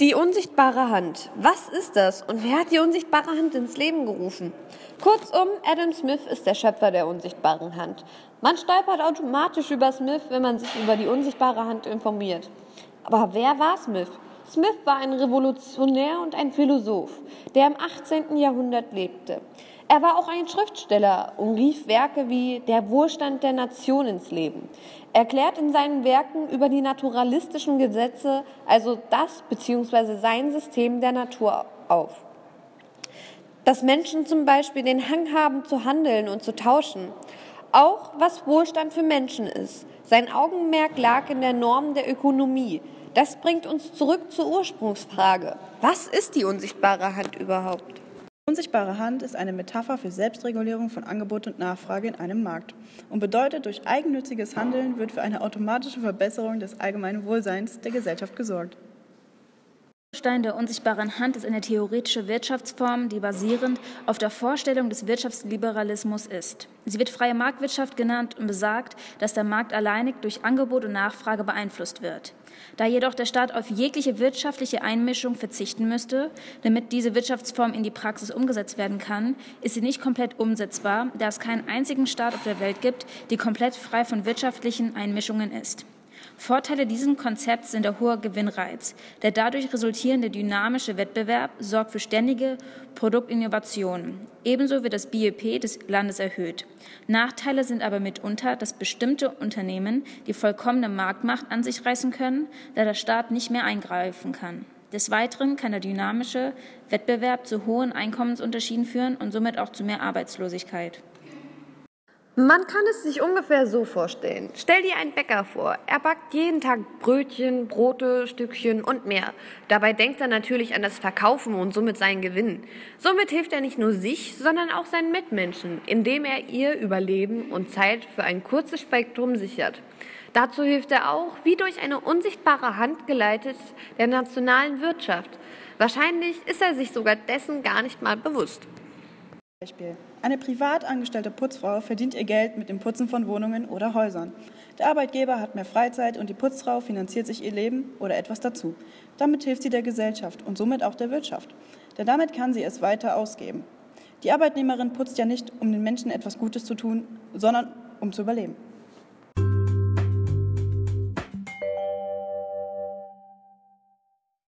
Die unsichtbare Hand. Was ist das und wer hat die unsichtbare Hand ins Leben gerufen? Kurzum, Adam Smith ist der Schöpfer der unsichtbaren Hand. Man stolpert automatisch über Smith, wenn man sich über die unsichtbare Hand informiert. Aber wer war Smith? Smith war ein Revolutionär und ein Philosoph, der im 18. Jahrhundert lebte. Er war auch ein Schriftsteller und rief Werke wie Der Wohlstand der Nation ins Leben. Er klärt in seinen Werken über die naturalistischen Gesetze, also das bzw. sein System der Natur auf. Dass Menschen zum Beispiel den Hang haben zu handeln und zu tauschen. Auch was Wohlstand für Menschen ist. Sein Augenmerk lag in der Norm der Ökonomie. Das bringt uns zurück zur Ursprungsfrage. Was ist die unsichtbare Hand überhaupt? Unsichtbare Hand ist eine Metapher für Selbstregulierung von Angebot und Nachfrage in einem Markt und bedeutet, durch eigennütziges Handeln wird für eine automatische Verbesserung des allgemeinen Wohlseins der Gesellschaft gesorgt. Stein der unsichtbaren Hand ist eine theoretische Wirtschaftsform, die basierend auf der Vorstellung des Wirtschaftsliberalismus ist. Sie wird freie Marktwirtschaft genannt und besagt, dass der Markt alleinig durch Angebot und Nachfrage beeinflusst wird. Da jedoch der Staat auf jegliche wirtschaftliche Einmischung verzichten müsste, damit diese Wirtschaftsform in die Praxis umgesetzt werden kann, ist sie nicht komplett umsetzbar, da es keinen einzigen Staat auf der Welt gibt, die komplett frei von wirtschaftlichen Einmischungen ist. Vorteile dieses Konzepts sind der hohe Gewinnreiz. Der dadurch resultierende dynamische Wettbewerb sorgt für ständige Produktinnovationen. Ebenso wird das BIP des Landes erhöht. Nachteile sind aber mitunter, dass bestimmte Unternehmen die vollkommene Marktmacht an sich reißen können, da der Staat nicht mehr eingreifen kann. Des Weiteren kann der dynamische Wettbewerb zu hohen Einkommensunterschieden führen und somit auch zu mehr Arbeitslosigkeit. Man kann es sich ungefähr so vorstellen. Stell dir einen Bäcker vor. Er backt jeden Tag Brötchen, Brote, Stückchen und mehr. Dabei denkt er natürlich an das Verkaufen und somit seinen Gewinn. Somit hilft er nicht nur sich, sondern auch seinen Mitmenschen, indem er ihr Überleben und Zeit für ein kurzes Spektrum sichert. Dazu hilft er auch, wie durch eine unsichtbare Hand geleitet, der nationalen Wirtschaft. Wahrscheinlich ist er sich sogar dessen gar nicht mal bewusst. Beispiel. Eine privat angestellte Putzfrau verdient ihr Geld mit dem Putzen von Wohnungen oder Häusern. Der Arbeitgeber hat mehr Freizeit und die Putzfrau finanziert sich ihr Leben oder etwas dazu. Damit hilft sie der Gesellschaft und somit auch der Wirtschaft. Denn damit kann sie es weiter ausgeben. Die Arbeitnehmerin putzt ja nicht, um den Menschen etwas Gutes zu tun, sondern um zu überleben.